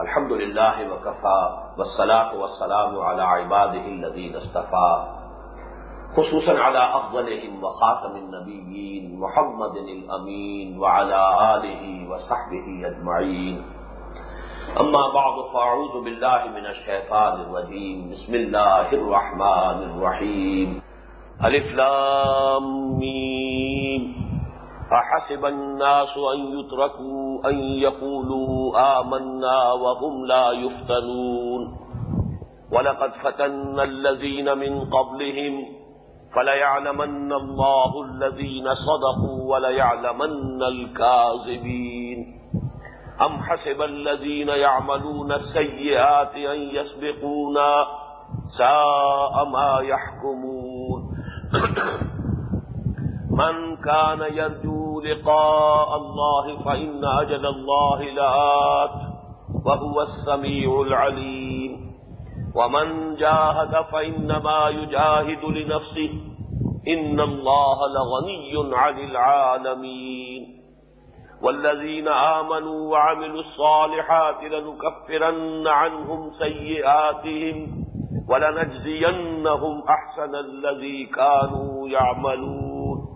الحمد لله وكفى والصلاة والسلام على عباده الذين اصطفى خصوصا على أفضلهم وخاتم النبيين محمد الأمين وعلى آله وصحبه أجمعين أما بعد فأعوذ بالله من الشيطان الرجيم بسم الله الرحمن الرحيم ألف لام مين أحسب الناس أن يتركوا أن يقولوا آمنا وهم لا يفتنون. ولقد فتن الذين من قبلهم فليعلمن الله الذين صدقوا وليعلمن الكاذبين. أم حسب الذين يعملون السيئات أن يسبقونا ساء ما يحكمون. من كان يرجو لقاء الله فإن أجل الله لآت وهو السميع العليم. ومن جاهد فإنما يجاهد لنفسه. إن الله لغني عن العالمين. والذين آمنوا وعملوا الصالحات لنكفرن عنهم سيئاتهم ولنجزينهم أحسن الذي كانوا يعملون.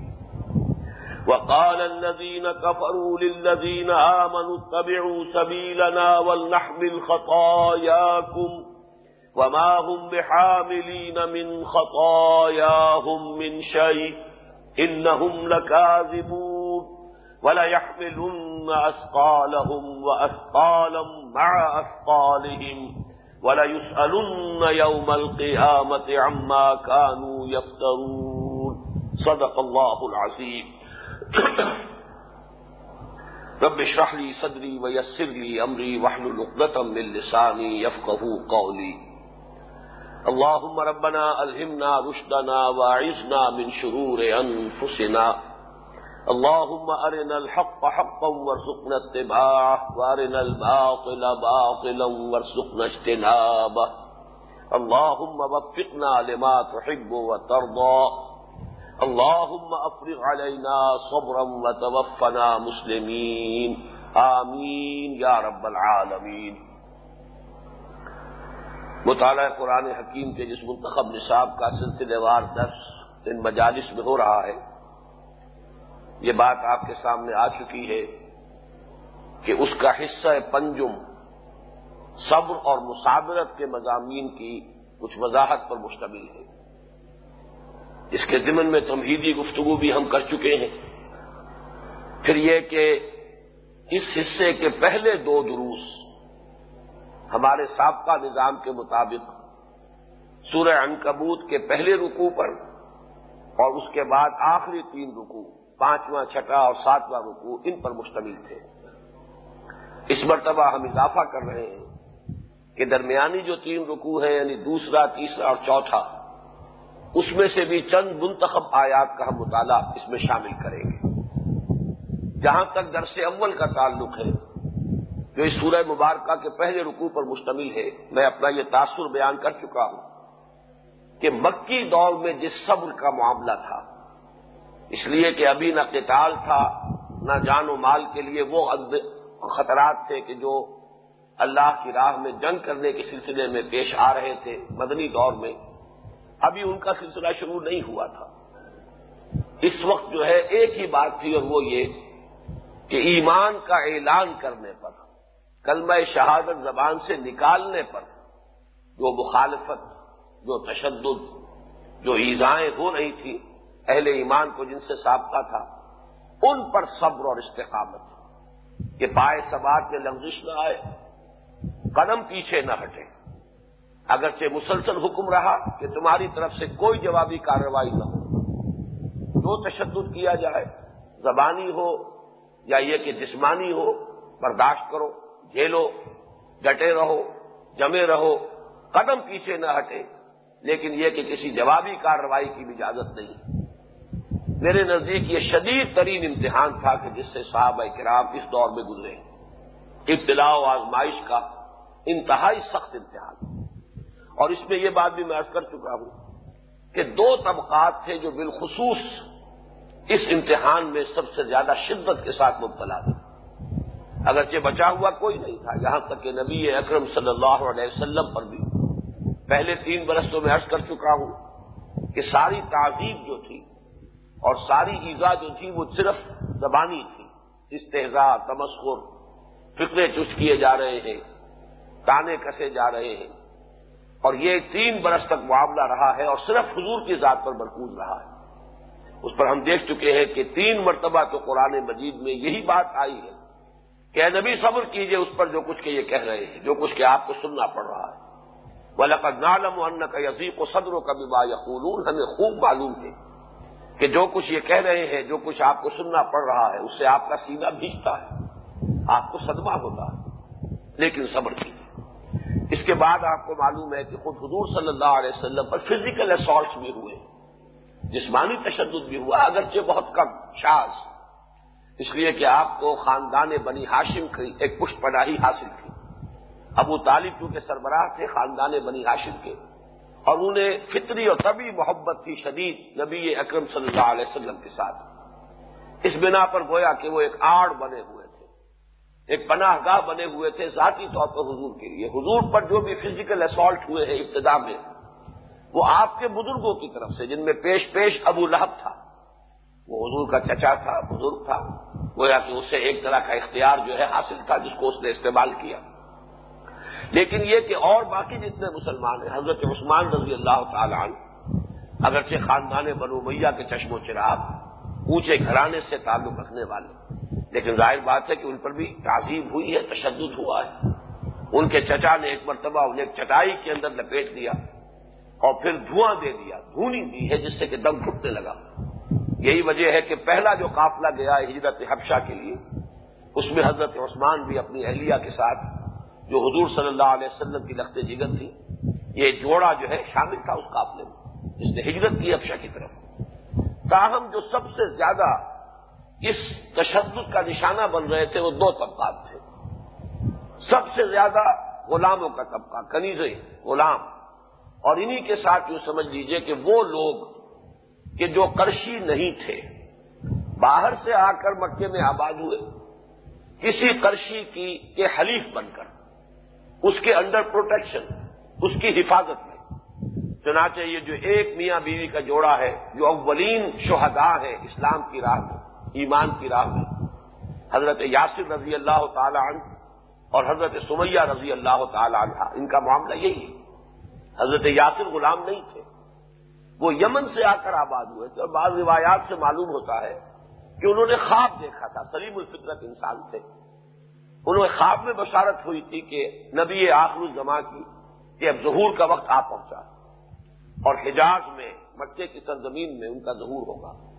وقال الذين كفروا للذين آمنوا اتبعوا سبيلنا ولنحمل خطاياكم وما هم بحاملين من خطاياهم من شيء إنهم لكاذبون وليحملن أسقالهم وأسقالا مع أسقالهم وليسألن يوم القيامة عما كانوا يفترون. صدق الله العظيم. رب اشرح لي صدري ويسر لي امري واحلل عقدة من لساني يفقهوا قولي. اللهم ربنا الهمنا رشدنا واعذنا من شرور انفسنا اللهم ارنا الحق حقا وارزقنا اتباعه وارنا الباطل باطلا وارزقنا اجتنابه. اللهم وفقنا لما تحب وترضى. اللهم افرغ علينا صبرا وتوفنا مسلمين. آمین یا رب العالمین مطالعہ قرآن حکیم کے جس منتخب نصاب کا سلسلے وار درس ان مجالس میں ہو رہا ہے، یہ بات آپ کے سامنے آ چکی ہے کہ اس کا حصہ پنجم صبر اور مسابرت کے مضامین کی کچھ وضاحت پر مشتمل ہے۔ اس کے ضمن میں تمہیدی گفتگو بھی ہم کر چکے ہیں۔ پھر یہ کہ اس حصے کے پہلے دو دروس ہمارے سابقہ نظام کے مطابق سورہ انکبوت کے پہلے رکوع پر اور اس کے بعد آخری تین رکوع، پانچواں چھٹا اور ساتواں رکوع ان پر مشتمل تھے۔ اس مرتبہ ہم اضافہ کر رہے ہیں کہ درمیانی جو تین رکوع ہیں یعنی دوسرا، تیسرا اور چوتھا اس میں سے بھی چند منتخب آیات کا ہم مطالعہ اس میں شامل کریں گے۔ جہاں تک درس اول کا تعلق ہے، جو اس سورہ مبارکہ کے پہلے رکوع پر مشتمل ہے، میں اپنا یہ تاثر بیان کر چکا ہوں کہ مکی دور میں جس صبر کا معاملہ تھا، اس لیے کہ ابھی نہ قتال تھا، نہ جان و مال کے لیے وہ خطرات تھے کہ جو اللہ کی راہ میں جنگ کرنے کے سلسلے میں پیش آ رہے تھے مدنی دور میں۔ ابھی ان کا سلسلہ شروع نہیں ہوا تھا۔ اس وقت جو ہے ایک ہی بات تھی اور وہ یہ کہ ایمان کا اعلان کرنے پر، کلمہ شہادت زبان سے نکالنے پر جو مخالفت، جو تشدد، جو ایزائیں ہو رہی تھیں اہل ایمان کو جن سے سابقہ تھا، ان پر صبر اور استقامت۔ کہ بائے سبات میں لفزش نہ آئے، قدم پیچھے نہ ہٹے۔ اگرچہ مسلسل حکم رہا کہ تمہاری طرف سے کوئی جوابی کارروائی نہ ہو۔ جو تشدد کیا جائے، زبانی ہو یا یہ کہ جسمانی ہو، برداشت کرو، جھیلو، ڈٹے رہو، جمے رہو، قدم پیچھے نہ ہٹے، لیکن یہ کہ کسی جوابی کارروائی کی بھی اجازت نہیں۔ میرے نزدیک یہ شدید ترین امتحان تھا کہ جس سے صاحب کرام اس دور میں گزرے۔ ابتلاع و آزمائش کا انتہائی سخت امتحان۔ اور اس میں یہ بات بھی میں عرض کر چکا ہوں کہ دو طبقات تھے جو بالخصوص اس امتحان میں سب سے زیادہ شدت کے ساتھ مبتلا تھے۔ اگرچہ بچا ہوا کوئی نہیں تھا، یہاں تک کہ نبی اکرم صلی اللہ علیہ وسلم پر بھی۔ پہلے تین برس تو میں عرض کر چکا ہوں کہ ساری تعظیم جو تھی اور ساری ایزا جو تھی وہ صرف زبانی تھی۔ استحزا تمسکر فکرے چست کیے جا رہے ہیں، تانے کسے جا رہے ہیں۔ اور یہ تین برس تک معاملہ رہا ہے اور صرف حضور کی ذات پر مرکوز رہا ہے۔ اس پر ہم دیکھ چکے ہیں کہ تین مرتبہ تو قرآن مجید میں یہی بات آئی ہے کہ نبی صبر کیجیے اس پر جو کچھ کہ یہ کہہ رہے ہیں، جو کچھ کہ آپ کو سننا پڑ رہا ہے۔ وہ لقد نالم ان کا یزیق و صدر و کبھی با یقول ہمیں خوب معلوم ہے کہ جو کچھ یہ کہہ رہے ہیں، جو کچھ آپ کو سننا پڑ رہا ہے، اس سے آپ کا سینہ بھیجتا ہے، آپ کو صدمہ ہوتا ہے، لیکن صبر کیجیے اس کے بعد آپ کو معلوم ہے کہ خود حضور صلی اللہ علیہ وسلم پر فزیکل اسالٹس بھی ہوئے، جسمانی تشدد بھی ہوا، اگرچہ بہت کم شاز اس لیے کہ آپ کو خاندان بنی ہاشم کی ایک پشت پناہی حاصل تھی ابو طالب کیونکہ سربراہ تھے خاندان بنی ہاشم کے، اور انہیں فطری اور طبی محبت تھی شدید نبی اکرم صلی اللہ علیہ وسلم کے ساتھ۔ اس بنا پر گویا کہ وہ ایک آڑ بنے ہوئے۔ ایک پناہ گاہ بنے ہوئے تھے ذاتی طور پر حضور کے لیے۔ حضور پر جو بھی فزیکل اسالٹ ہوئے ہیں ابتدا میں، وہ آپ کے بزرگوں کی طرف سے، جن میں پیش پیش ابو لہب تھا، وہ حضور کا چچا تھا، بزرگ تھا، گویا کہ اسے ایک طرح کا اختیار جو ہے حاصل تھا، جس کو اس نے استعمال کیا۔ لیکن یہ کہ اور باقی جتنے مسلمان ہیں، حضرت عثمان رضی اللہ تعالی عنہ، اگرچہ خاندان بنو میاں کے چشم و چراغ، اونچے گھرانے سے تعلق رکھنے والے لیکن ظاہر بات ہے کہ ان پر بھی تعظیم ہوئی ہے، تشدد ہوا ہے۔ ان کے چچا نے ایک مرتبہ انہیں چٹائی کے اندر لپیٹ دیا اور پھر دھواں دے دیا، دھونی دی ہے جس سے کہ دم گھٹنے لگا۔ یہی وجہ ہے کہ پہلا جو قافلہ گیا ہجرت حبشہ کے لیے، اس میں حضرت عثمان بھی اپنی اہلیہ کے ساتھ، جو حضور صلی اللہ علیہ وسلم کی لخت جگر تھی، یہ جوڑا جو ہے شامل تھا اس قافلے میں، جس نے ہجرت کی حبشہ کی طرف۔ تاہم جو سب سے زیادہ اس تشدد کا نشانہ بن رہے تھے وہ دو طبقات تھے۔ سب سے زیادہ غلاموں کا طبقہ، کنیزیں، غلام۔ اور انہی کے ساتھ یوں سمجھ لیجیے کہ وہ لوگ کہ جو کرشی نہیں تھے، باہر سے آ کر مکے میں آباد ہوئے۔ کسی کرشی کی کے حلیف بن کر، اس کے انڈر پروٹیکشن اس کی حفاظت میں۔ چنانچہ یہ جو ایک میاں بیوی کا جوڑا ہے جو اولین شہداء ہے اسلام کی راہ میں۔ ایمان کی راہ میں۔ حضرت یاسر رضی اللہ تعالی عنہ اور حضرت سمیہ رضی اللہ تعالی عنہ، ان کا معاملہ یہی ہے۔ حضرت یاسر غلام نہیں تھے۔ وہ یمن سے آ کر آباد ہوئے تھے اور بعض روایات سے معلوم ہوتا ہے کہ انہوں نے خواب دیکھا تھا، سلیم الفطرت انسان تھے۔ انہوں نے خواب میں بشارت ہوئی تھی کہ نبی آخر الزما کی کہ اب ظہور کا وقت آ پہنچا اور حجاز میں، مکے کی سرزمین میں ان کا ظہور ہوگا۔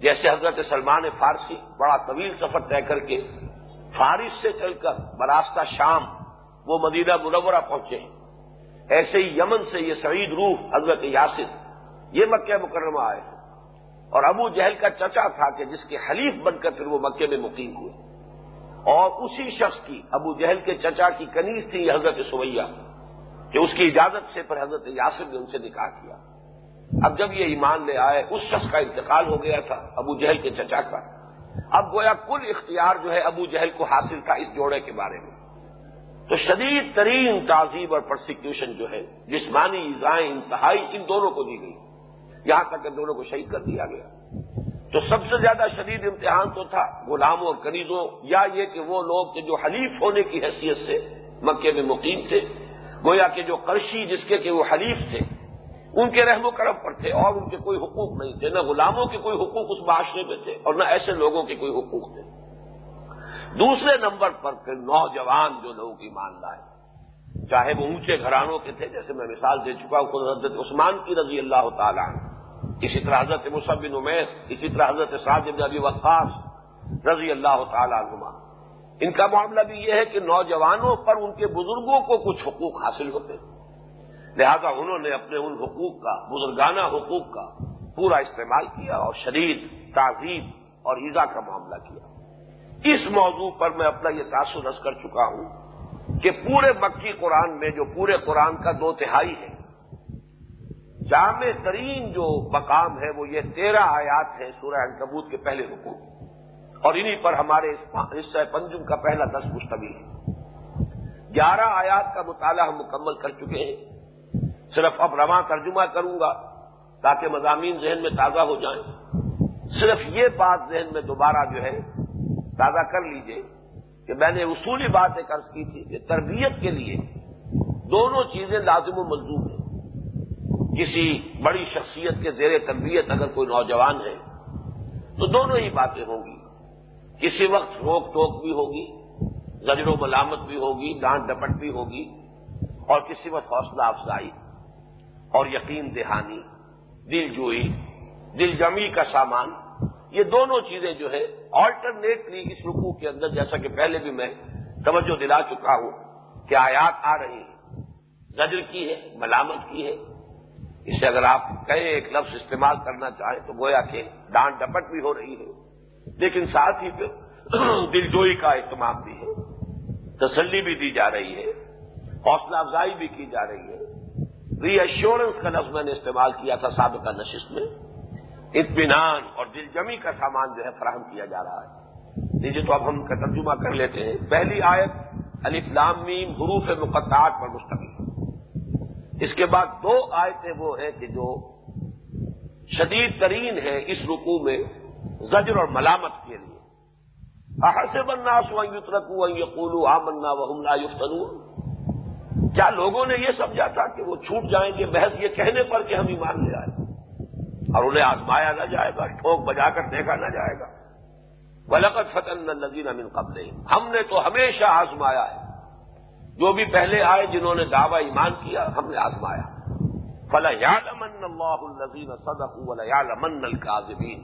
جیسے حضرت سلمان فارسی بڑا طویل سفر طے کر کے فارس سے چل کر براستہ شام وہ مدینہ منورہ پہنچے ہیں۔ ایسے ہی یمن سے یہ سعید روح حضرت یاسر یہ مکہ مکرمہ آئے اور ابو جہل کا چچا تھا کہ جس کے حلیف بن کر پھر وہ مکے میں مقیم ہوئے۔ اور اسی شخص کی ابو جہل کے چچا کی کنیز تھی یہ حضرت سویہ کہ اس کی اجازت سے پھر حضرت یاسر نے ان سے نکاح کیا۔ اب جب یہ ایمان لے آئے، اس شخص کا انتقال ہو گیا تھا، ابو جہل کے چچا کا۔ اب گویا کل اختیار جو ہے ابو جہل کو حاصل تھا اس جوڑے کے بارے میں۔ تو شدید ترین تعزیب اور پرسیکیوشن جو ہے، جسمانی ایزائیں، انتہائی، ان دونوں کو دی گئی۔ یہاں تک کہ دونوں کو شہید کر دیا گیا۔ تو سب سے زیادہ شدید امتحان تو تھا غلاموں اور کنیزوں یا یہ کہ وہ لوگ کہ جو حلیف ہونے کی حیثیت سے مکے میں مقیم تھے، گویا کہ جو کرشی جس کے کہ وہ حلیف تھے ان کے رحم و کرم پر تھے اور ان کے کوئی حقوق نہیں تھے، نہ غلاموں کے کوئی حقوق اس معاشرے میں تھے اور نہ ایسے لوگوں کے کوئی حقوق تھے۔ دوسرے نمبر پر پھر نوجوان جو لوگوں ایمان لائے، چاہے وہ اونچے گھرانوں کے تھے، جیسے میں مثال دے چکا ہوں، خود حضرت عثمان کی رضی اللہ تعالیٰ اسی طرح حضرت مصبن عمیر، اسی طرح حضرت بن ابی وقاص رضی اللہ تعالیٰ عنما ان کا معاملہ بھی یہ ہے کہ نوجوانوں پر ان کے بزرگوں کو کچھ حقوق حاصل ہوتے۔ لہذا انہوں نے اپنے ان حقوق کا، بزرگانہ حقوق کا پورا استعمال کیا اور شدید تعظیم اور ایزا کا معاملہ کیا۔ اس موضوع پر میں اپنا یہ تاثر رس کر چکا ہوں کہ پورے مکی قرآن میں جو پورے قرآن کا دو تہائی ہے، جامع ترین جو مقام ہے وہ یہ تیرہ آیات ہیں سورہ انکبوت کے پہلے حقوق۔ اور انہی پر ہمارے حصہ پنجم کا پہلا دس مشتمل ہے گیارہ آیات کا مطالعہ ہم مکمل کر چکے ہیں۔ صرف اب رواں ترجمہ کروں گا تاکہ مضامین ذہن میں تازہ ہو جائیں۔ صرف یہ بات ذہن میں دوبارہ جو ہے تازہ کر لیجیے کہ میں نے اصولی بات ایک عرض کی تھی کہ تربیت کے لیے دونوں چیزیں لازم و ملزوم ہیں۔ کسی بڑی شخصیت کے زیر تربیت اگر کوئی نوجوان ہے تو دونوں ہی باتیں ہوں گی۔ کسی وقت روک ٹوک بھی ہوگی، زجر و ملامت بھی ہوگی، ڈانٹ ڈپٹ بھی ہوگی اور کسی وقت حوصلہ افزائی۔ اور یقین دہانی، دل جوئی، دل جمی کا سامان، یہ دونوں چیزیں جو ہے آلٹرنیٹلی اس رکوع کے اندر، جیسا کہ پہلے بھی میں توجہ دلا چکا ہوں کہ آیات آ رہی ہیں۔ زجر کی ہے، ملامت کی ہے۔ اس سے اگر آپ کہیں ایک لفظ استعمال کرنا چاہیں تو گویا کہ ڈانٹ ڈپٹ بھی ہو رہی ہے۔ لیکن ساتھ ہی پھر دل جوئی کا اہتمام بھی ہے۔ تسلی بھی دی جا رہی ہے۔ حوصلہ افزائی بھی کی جا رہی ہے۔ ری ایشورنس کا لفظ میں نے استعمال کیا تھا سابقہ نشست میں۔ اطمینان اور دل جمی کا سامان جو ہے فراہم کیا جا رہا ہے۔ لیجیے تو اب ہم کا ترجمہ کر لیتے ہیں۔ پہلی آیت علی میم، حروف مقدعات پر مستقل۔ ہے اس کے بعد دو آیتیں وہ ہیں کہ جو شدید ترین ہے اس رکوع میں زجر اور ملامت کے لیے۔ سے بننا سوترکو یقولو آ منا وحملہ یفتنو کیا لوگوں نے یہ سمجھا تھا کہ وہ چھوٹ جائیں گے؟ محض یہ کہنے پر کہ ہم ایمان لے آئے۔ اور انہیں آزمایا نہ جائے گا، ٹھوک بجا کر دیکھا نہ جائے گا۔ ولقت فتن نذیر امن قبل ہم نے تو ہمیشہ آزمایا ہے۔ جو بھی پہلے آئے، جنہوں نے دعوی ایمان کیا، ہم نے آزمایا۔ فلیالمن اللہ النزین صدق ولیالمن القاظمین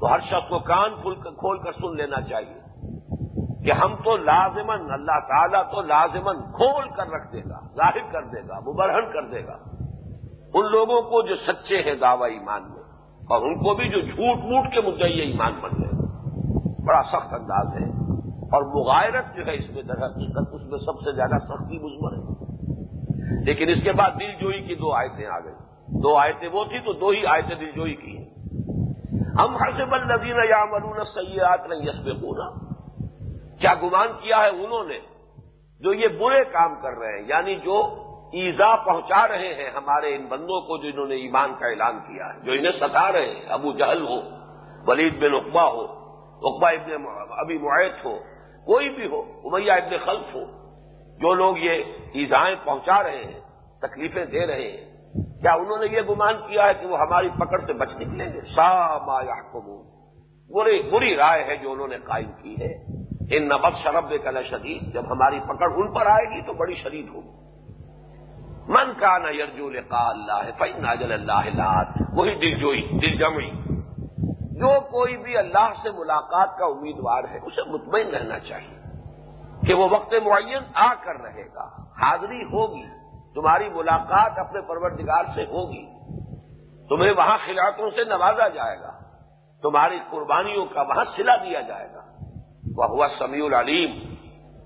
تو ہر شخص کو کان کھول کر سن لینا چاہیے۔ کہ ہم تو لازمن اللہ تعالیٰ تو لازمن کھول کر رکھ دے گا، ظاہر کر دے گا، مبرہن کر دے گا۔ ان لوگوں کو جو سچے ہیں دعوی ایمان میں، اور ان کو بھی جو جھوٹ موٹ کے مدعی ایمان بن گئے۔ بڑا سخت انداز ہے۔ اور مغائرت جو ہے اس میں در حقیقت، اس میں سب سے زیادہ سختی مزمر ہے۔ لیکن اس کے بعد دل جوئی کی دو آیتیں آ گئی دو آیتیں وہ تھی تو دو ہی آیتیں دل جوئی کی ہم ہر سے بل نظیر یا مرون سیاحت نہیں یس پورا کیا گمان کیا ہے انہوں نے جو یہ برے کام کر رہے ہیں؟ یعنی جو ایزا پہنچا رہے ہیں ہمارے ان بندوں کو جو انہوں نے ایمان کا اعلان کیا ہے، جو انہیں ستا رہے ہیں، ابو جہل ہو، ولید بن اقبا ہو اقبا ابن ابھی معیت ہو، کوئی بھی ہو، امیہ ابن خلف ہو، جو لوگ یہ ایزائیں پہنچا رہے ہیں، تکلیفیں دے رہے ہیں، کیا انہوں نے یہ گمان کیا ہے کہ وہ ہماری پکڑ سے بچ نکلیں گے؟ سا ما یا بری بری رائے ہے جو انہوں نے قائم کی ہے۔ ان نبت شرب کل شدید، جب ہماری پکڑ ان پر آئے گی تو بڑی شدید ہوگی من کا نہ یرجو کا اللہ فی ناجل اللہ وہی دل جوئی، دل جمعی۔ جو کوئی بھی اللہ سے ملاقات کا امیدوار ہے، اسے مطمئن رہنا چاہیے کہ وہ وقت معین آ کر رہے گا، حاضری ہوگی، تمہاری ملاقات اپنے پروردگار سے ہوگی۔ تمہیں وہاں خلاقوں سے نوازا جائے گا، تمہاری قربانیوں کا وہاں سلا دیا جائے گا۔ وہ ہوا سمیع العلیم۔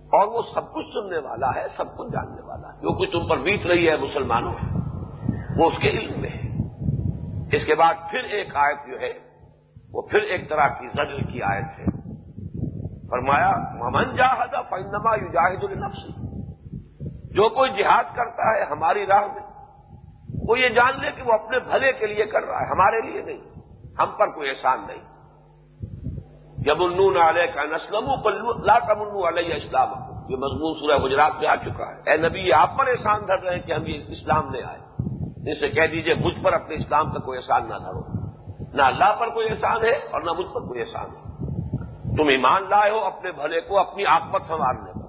اور وہ سب کچھ سننے والا ہے، سب کچھ جاننے والا۔ ہے جو کچھ تم پر بیت رہی ہے مسلمانوں وہ اس کے علم میں ہے۔ اس کے بعد پھر ایک آیت جو ہے، وہ پھر ایک طرح کی زجر کی آیت ہے۔ فرمایا ممن جاہدا فنما یو جاہد النفسی جو کوئی جہاد کرتا ہے ہماری راہ میں، وہ یہ جان لے کہ وہ اپنے بھلے کے لیے کر رہا ہے، ہمارے لیے نہیں۔ ہم پر کوئی احسان نہیں۔ جب النون علیہ کا نسلم لا تمن علیہ اسلام یہ مضمون سورہ گجرات میں آ چکا ہے۔ اے نبی آپ پر احسان دھر رہے ہیں کہ ہم یہ اسلام لے آئے۔ ان سے کہہ دیجیے، مجھ پر اپنے اسلام کا کوئی احسان نہ دھرو۔ نہ اللہ پر کوئی احسان ہے اور نہ مجھ پر کوئی احسان ہے۔ تم ایمان لائے ہو اپنے بھلے کو اپنی آپت سنوارنے کا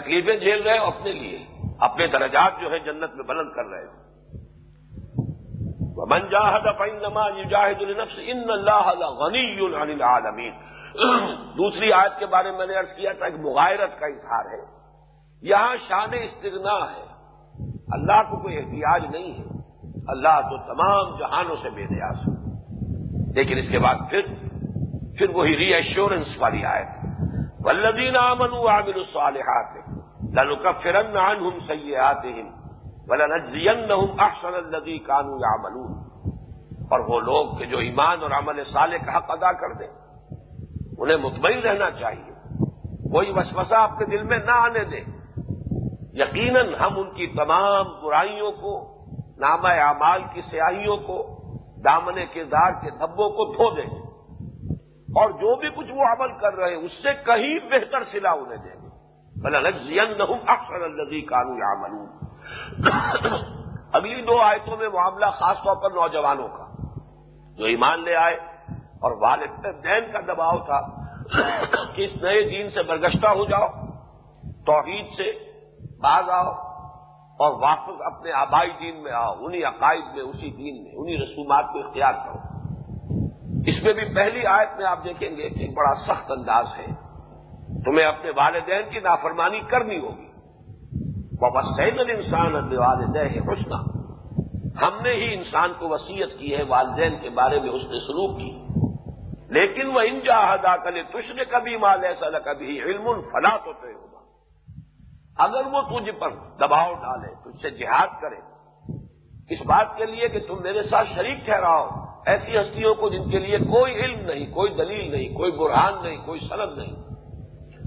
تکلیفیں جھیل رہے ہو اپنے لیے۔ اپنے درجات جو ہے جنت میں بلند کر رہے ہو۔ من جاہد فإنما يجاهد لنفس ان اللہ غنی عن العالمین۔ دوسری آیت کے بارے میں میں نے ارض کیا تھا کہ مغائرت کا اظہار ہے۔ یہاں شان استغنا ہے۔ اللہ کو کوئی احتیاج نہیں ہے۔ اللہ تو تمام جہانوں سے بے نیاز ہے۔ لیکن اس کے بعد پھر پھر وہی ری ایشورنس والی آیت۔ ولدین امن عامر الصالحات لنکفرن عنہم سیئاتہم ولنجزینہم احسن الذی کانوا یعملون۔ اور وہ لوگ کہ جو ایمان اور عمل صالح کا حق ادا کر دیں، انہیں مطمئن رہنا چاہیے۔ کوئی وسوسہ آپ کے دل میں نہ آنے دیں۔ یقیناً ہم ان کی تمام برائیوں کو نام اعمال کی سیاہیوں کو، دامن کردار کے دھبوں کو دھو دیں گے۔ اور جو بھی کچھ وہ عمل کر رہے ہیں، اس سے کہیں بہتر سلا انہیں دیں گے۔ بلا لگزین نہ اکثر الزی قانون عمل اگلی دو آیتوں میں معاملہ خاص طور پر نوجوانوں کا، جو ایمان لے آئے اور والد دین کا دباؤ تھا کہ اس نئے دین سے برگشتہ ہو جاؤ، توحید سے باز آؤ اور واپس اپنے آبائی دین میں آؤ، انہی عقائد میں، اسی دین میں، انہی رسومات کو اختیار کرو۔ اس میں بھی پہلی آیت میں آپ دیکھیں گے کہ ایک بڑا سخت انداز ہے۔ تمہیں اپنے والدین کی نافرمانی کرنی ہوگی۔ بابا سید انسان والدین حسنا۔ ہم نے ہی انسان کو وسیعت کی ہے، والدین کے بارے میں اس نے سلوک کی۔ لیکن وہ انجا ادا کرے تش نے کبھی مال ایسا کبھی علم فلا تو ہوگا اگر وہ تجھ پر دباؤ ڈالے، تجھ سے جہاد کرے، اس بات کے لیے کہ تم میرے ساتھ شریک ٹھہراؤ۔ ایسی ہستیوں کو جن کے لیے کوئی علم نہیں، کوئی دلیل نہیں، کوئی برہان نہیں، کوئی سند نہیں۔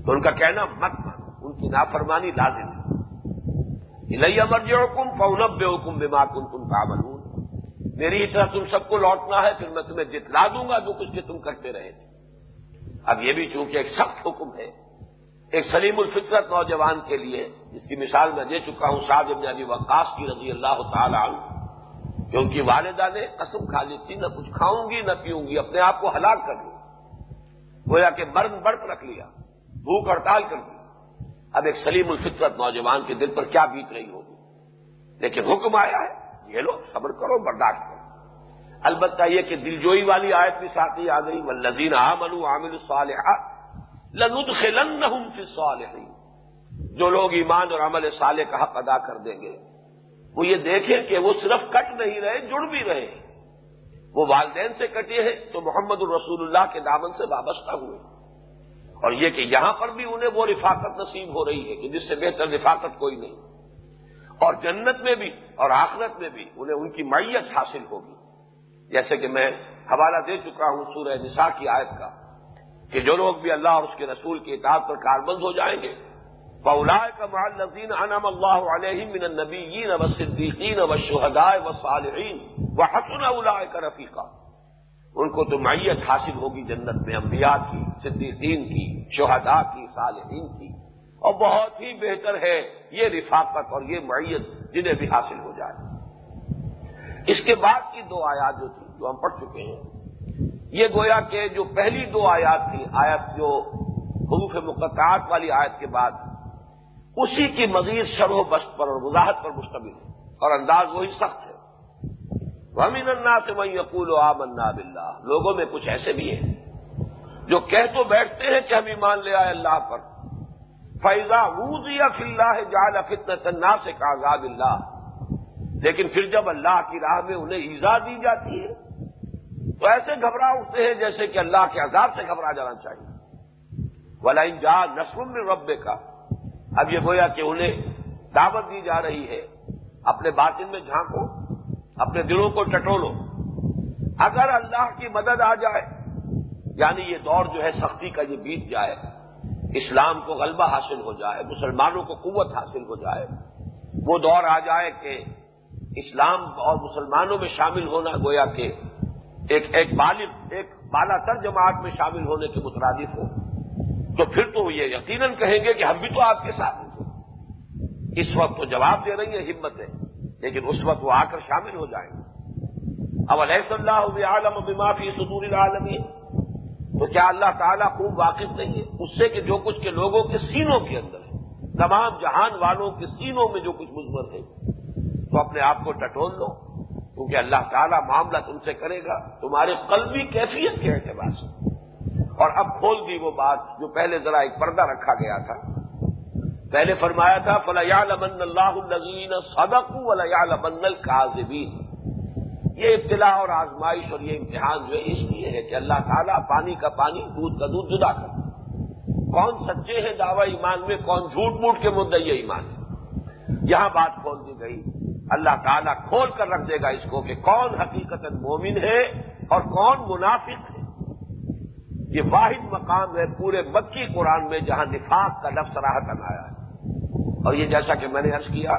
تو ان کا کہنا مت مان ان کی نافرمانی لازم ہے۔ مرجے حکم فونب حکم بیمار کن تم کا میری طرح تم سب کو لوٹنا ہے، پھر میں تمہیں جتلا دوں گا جو کچھ کہ تم کرتے رہے تھے۔ اب یہ بھی چونکہ ایک سخت حکم ہے، ایک سلیم الفطرت نوجوان کے لیے، جس کی مثال میں دے چکا ہوں شاہ ابن ابی وقاص کی رضی اللہ تعالی عنہ، کہ ان کی والدہ نے قسم کھا لی تھی، نہ کچھ کھاؤں گی، نہ پیوں گی، اپنے آپ کو ہلاک کر لی گویا کہ برن برف رکھ لیا، بھوک ہڑتال کر دی۔ اب ایک سلیم الفطرت نوجوان کے دل پر کیا بیت رہی ہوگی؟ لیکن حکم آیا ہے، یہ لو، صبر کرو، برداشت کرو۔ البتہ یہ کہ دلجوئی والی آیت بھی ساتھ ہی آ گئی و لذین عامل عامل الصالحات لند خلن فی جو لوگ ایمان اور عمل صالح کا حق ادا کر دیں گے، وہ یہ دیکھیں کہ وہ صرف کٹ نہیں رہے، جڑ بھی رہے۔ وہ والدین سے کٹے ہیں، تو محمد الرسول اللہ کے دامن سے وابستہ ہوئے۔ اور یہ کہ یہاں پر بھی انہیں وہ رفاقت نصیب ہو رہی ہے کہ جس سے بہتر رفاقت کوئی نہیں۔ اور جنت میں بھی اور آخرت میں بھی انہیں ان کی معیت حاصل ہوگی۔ جیسے کہ میں حوالہ دے چکا ہوں سورہ نساء کی آیت کا کہ جو لوگ بھی اللہ اور اس کے رسول کے اطاعت پر کاربند ہو جائیں گے بولا کا محل نظین انم اللہ علیہ من النبیین و صدیقین و شہدائے و صالحین و حسن اللہ کا رفیقہ ان کو تو معیت حاصل ہوگی جنت میں، انبیاء کی، صدیقین کی، شہداء کی، صالحین کی۔ اور بہت ہی بہتر ہے یہ رفاقت اور یہ معیت جنہیں بھی حاصل ہو جائے۔ اس کے بعد کی دو آیات جو تھی، جو ہم پڑھ چکے ہیں۔ یہ گویا کہ جو پہلی دو آیات تھی، آیت جو حروف مقطعات والی آیت کے بعد، اسی کی مزید شرح و بست پر اور وضاحت پر مشتمل ہے۔ اور انداز وہی سخت ہے۔ ومین اللہ سے وہی یقول و بلّہ لوگوں میں کچھ ایسے بھی ہیں جو کہہ تو بیٹھتے ہیں کہ ہم ایمان لے آئے اللہ پر۔ فیضا وز فلّہ جال فتنا سے کاغاب اللہ لیکن پھر جب اللہ کی راہ میں انہیں ایزا دی جاتی ہے، تو ایسے گھبرا اٹھتے ہیں جیسے کہ اللہ کے عذاب سے گھبرا جانا چاہیے۔ ولا جا نسم رب کا اب یہ گویا کہ انہیں دعوت دی جا رہی ہے، اپنے باطن میں جھانکو۔ اپنے دلوں کو ٹٹولو۔ اگر اللہ کی مدد آ جائے یعنی یہ دور جو ہے سختی کا یہ بیت جائے، اسلام کو غلبہ حاصل ہو جائے، مسلمانوں کو قوت حاصل ہو جائے، وہ دور آ جائے کہ اسلام اور مسلمانوں میں شامل ہونا گویا کہ ایک ایک بالغ، ایک بالا تر جماعت میں شامل ہونے کے مترادف ہو۔ تو پھر تو یہ یقیناً کہیں گے کہ ہم بھی تو آپ کے ساتھ ہیں۔ اس وقت تو جواب دے رہی ہیں ہمتیں لیکن اس وقت وہ آ کر شامل ہو جائیں گے۔ اب علیہ اللہ عالم بمافی صدور العالمین تو کیا اللہ تعالیٰ خوب واقف نہیں ہے؟ اس سے کہ جو کچھ کے لوگوں کے سینوں کے اندر ہے۔ تمام جہان والوں کے سینوں میں جو کچھ مضمر ہے۔ تو اپنے آپ کو ٹٹول لو کیونکہ اللہ تعالیٰ معاملہ تم سے کرے گا۔ تمہارے قلبی کیفیت کے اعتبار سے۔ اور اب کھول دی وہ بات جو پہلے ذرا ایک پردہ رکھا گیا تھا۔ پہلے فرمایا تھا فلیال من اللہ الزین صدق ولیال من القاظبین یہ ابتلا اور آزمائش اور یہ امتحان جو ہے اس لیے ہے کہ اللہ تعالیٰ پانی کا پانی، دودھ کا دودھ جدا کر۔ کون سچے ہیں دعوی ایمان میں، کون جھوٹ موٹ کے مدعی ایمان ہے یہاں بات کھول دی گئی۔ اللہ تعالیٰ کھول کر رکھ دے گا اس کو کہ کون حقیقت مومن ہے اور کون منافق ہے۔ یہ واحد مقام ہے، پورے مکی قرآن میں جہاں نفاق کا لفظ راہتن آیا ہے۔ اور یہ جیسا کہ میں نے عرض کیا،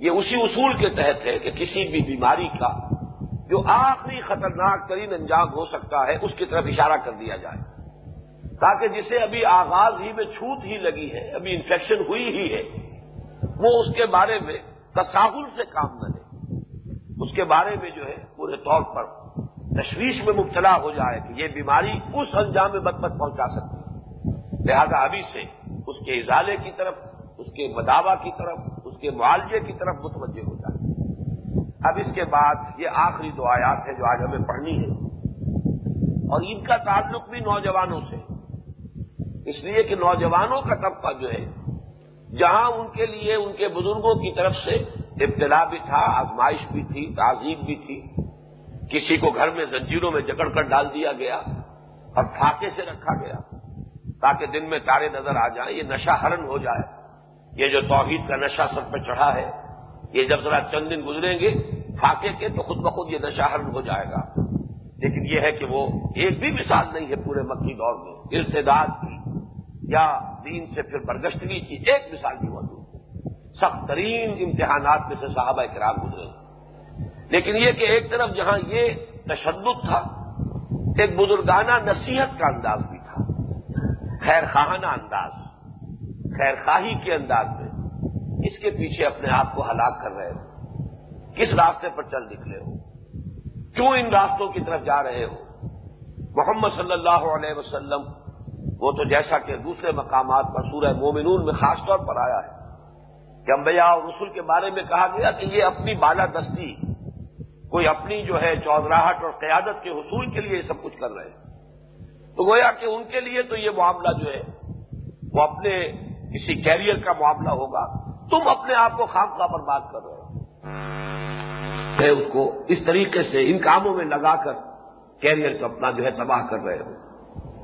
یہ اسی اصول کے تحت ہے کہ کسی بھی بیماری کا جو آخری خطرناک ترین انجام ہو سکتا ہے، اس کی طرف اشارہ کر دیا جائے۔ تاکہ جسے ابھی آغاز ہی میں چھوٹ ہی لگی ہے، ابھی انفیکشن ہوئی ہی ہے، وہ اس کے بارے میں تصاہل سے کام نہ لے۔ اس کے بارے میں جو ہے، پورے طور پر تشویش میں مبتلا ہو جائے کہ یہ بیماری اس انجام میں بدبت پہنچا سکتی ہے۔ لہذا ابھی سے اس کے ازالے کی طرف کے مداوع کی طرف، اس کے معالجے کی طرف متوجہ ہو جائے اب اس کے بعد یہ آخری دو آیات ہے جو آج ہمیں پڑھنی ہے اور ان کا تعلق بھی نوجوانوں سے۔ اس لیے کہ نوجوانوں کا طبقہ جو ہے، جہاں ان کے لیے، ان کے بزرگوں کی طرف سے ابتلا بھی تھا، آزمائش بھی تھی، تعظیم بھی تھی۔ کسی کو گھر میں زنجیروں میں جکڑ کر ڈال دیا گیا اور پھاکے سے رکھا گیا تاکہ دن میں تارے نظر آ جائیں، یہ نشہ ہرن ہو جائے۔ یہ جو توحید کا نشہ سب پہ چڑھا ہے، یہ جب ذرا چند دن گزریں گے پھاکے کے، تو خود بخود یہ نشہ ہرن ہو جائے گا۔ لیکن یہ ہے کہ وہ ایک بھی مثال نہیں ہے پورے مکی دور میں۔ ارتداد کی یا دین سے پھر برگشتگی کی ایک مثال بھی موجود ہے۔ سخت ترین امتحانات میں سے صحابہ کرام گزرے۔ لیکن یہ کہ ایک طرف جہاں یہ تشدد تھا، ایک بزرگانہ نصیحت کا انداز بھی تھا خیر خواہانہ انداز۔ خیر خواہی کے انداز میں اس کے پیچھے اپنے آپ کو ہلاک کر رہے ہو، کس راستے پر چل نکلے ہو، کیوں ان راستوں کی طرف جا رہے ہو؟ محمد صلی اللہ علیہ وسلم، وہ تو جیسا کہ دوسرے مقامات پر سورہ مومنون میں خاص طور پر آیا ہے کہ انبیاء اور رسول کے بارے میں کہا گیا کہ یہ اپنی بالا دستی، کوئی اپنی جو ہے چودراہٹ اور قیادت کے حصول کے لیے یہ سب کچھ کر رہے ہیں۔ تو گویا کہ ان کے لیے تو یہ معاملہ جو ہے، وہ اپنے کسی کیریئر کا معاملہ ہوگا، تم اپنے آپ کو خام خواہ پر بات کر رہے ہو۔ اس کو اس طریقے سے ان کاموں میں لگا کر کیریئر کو اپنا جو ہے تباہ کر رہے ہو۔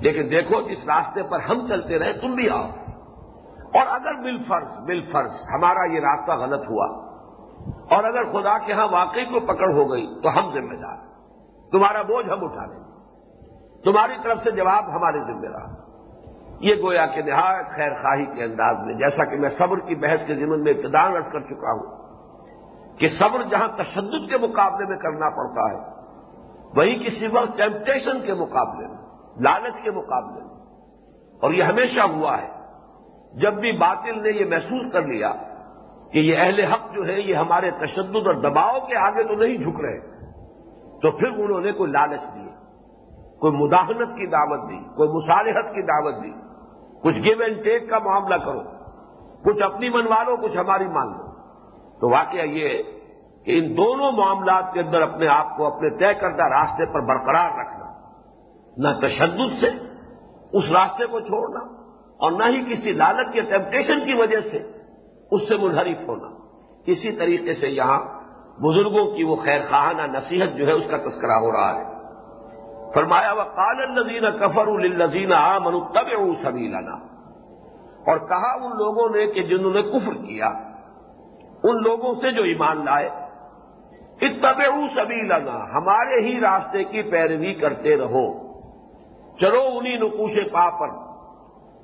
لیکن دیکھو، جس راستے پر ہم چلتے رہے، تم بھی آؤ۔ اور اگر بل فرض بل فرض، ہمارا یہ راستہ غلط ہوا، اور اگر خدا کے ہاں واقعی کو پکڑ ہو گئی، تو ہم ذمہ دار۔ تمہارا بوجھ ہم اٹھا لیں۔ تمہاری طرف سے جواب ہمارے ذمہ دار۔ یہ گویا کہ نہایت خیر خواہی کے انداز میں، جیسا کہ میں صبر کی بحث کے ذمن میں ابتدا رکھ کر چکا ہوں کہ صبر جہاں تشدد کے مقابلے میں کرنا پڑتا ہے، وہی کسی وقت ٹیمپٹیشن کے مقابلے میں، لالچ کے مقابلے میں۔ اور یہ ہمیشہ ہوا ہے، جب بھی باطل نے یہ محسوس کر لیا کہ یہ اہل حق جو ہے یہ ہمارے تشدد اور دباؤ کے آگے تو نہیں جھک رہے، تو پھر انہوں نے کوئی لالچ دیے۔ کوئی مداحنت کی دعوت دی، کوئی مصالحت کی دعوت دی۔ کچھ گیو اینڈ ٹیک کا معاملہ کرو۔ کچھ اپنی منوا لو، کچھ ہماری مان لو۔ تو واقعہ یہ کہ ان دونوں معاملات کے اندر اپنے آپ کو اپنے طے کردہ راستے پر برقرار رکھنا، نہ تشدد سے اس راستے کو چھوڑنا اور نہ ہی کسی لالت یا ٹیمپٹیشن کی وجہ سے اس سے منحرف ہونا۔ اسی طریقے سے یہاں بزرگوں کی وہ خیر خواہانہ نصیحت جو ہے، اس کا تذکرہ ہو رہا ہے۔ فرمایا وہ کال الزین کفر الزین آ من تب سبھی اور کہا ان لوگوں نے کہ جنہوں نے کفر کیا، ان لوگوں سے جو ایمان لائے اتب سبھی ہمارے ہی راستے کی پیروی کرتے رہو، چلو انہی نقوش پا پر،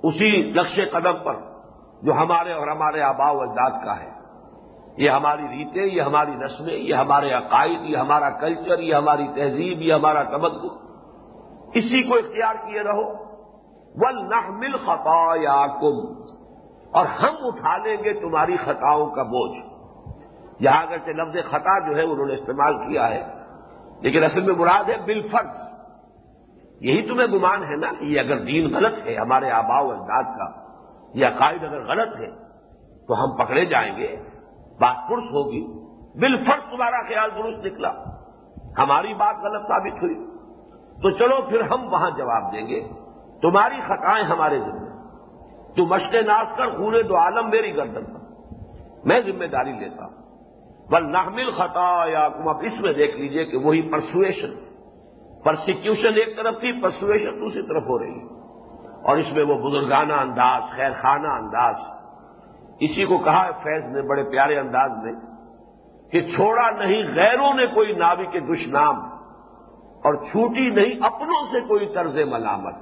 اسی نقش قدم پر، جو ہمارے اور ہمارے آبا و اجداد کا ہے، یہ ہماری ریتیں، یہ ہماری نسلیں، یہ ہمارے عقائد، یہ ہمارا کلچر، یہ ہماری تہذیب، یہ ہمارا تمدن اسی کو اختیار کیے رہو۔ ول نہ مل اور ہم اٹھا لیں گے تمہاری خطاؤں کا بوجھ۔ یہاں اگرچہ لفظ خطا جو ہے انہوں نے استعمال کیا ہے، لیکن اصل میں مراد ہے بالفرض۔ یہی تمہیں گمان ہے نا کہ یہ اگر دین غلط ہے، ہمارے آبا و اجداد کا یہ عقائد اگر غلط ہے، تو ہم پکڑے جائیں گے۔ بات پرس ہوگی۔ بالفرض تمہارا خیال درست نکلا۔ ہماری بات غلط ثابت ہوئی۔ تو چلو پھر ہم وہاں جواب دیں گے، تمہاری خطائیں ہمارے ذمہ تو مشق ناس کر، خون دو عالم میری گردن پر۔ میں ذمہ داری لیتا ہوں۔ بل نحمل خطا یا تم اب اس میں دیکھ لیجیے کہ وہی پرسویشن پرسیکیوشن ایک طرف تھی پرسویشن دوسری طرف ہو رہی۔ ہے اور اس میں وہ بزرگانہ انداز خیر خانہ انداز۔ اسی کو کہا ہے فیض نے، بڑے پیارے انداز میں کہ چھوڑا نہیں، غیروں نے کوئی ناوی کے دشنام اور چھوٹی نہیں، اپنوں سے کوئی طرز ملامت۔